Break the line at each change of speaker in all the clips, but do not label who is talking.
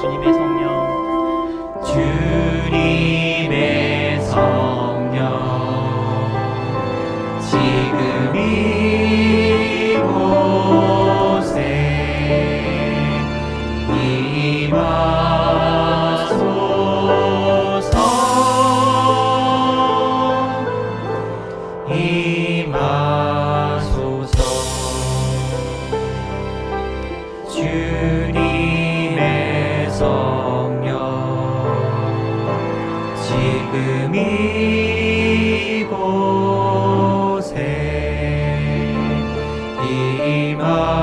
주님의 성령.
주 성령 지금 이곳에 임하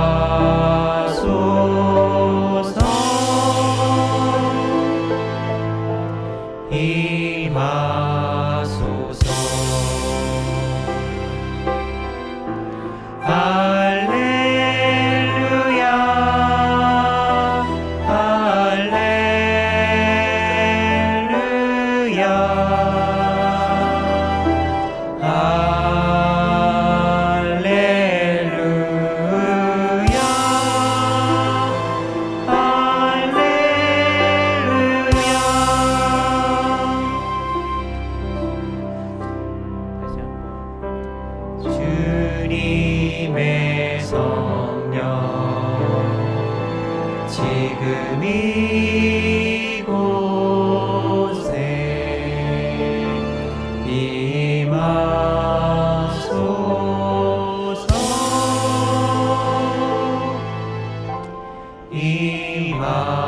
주님의 성령. 지금 이곳에 임하소서. 임하소서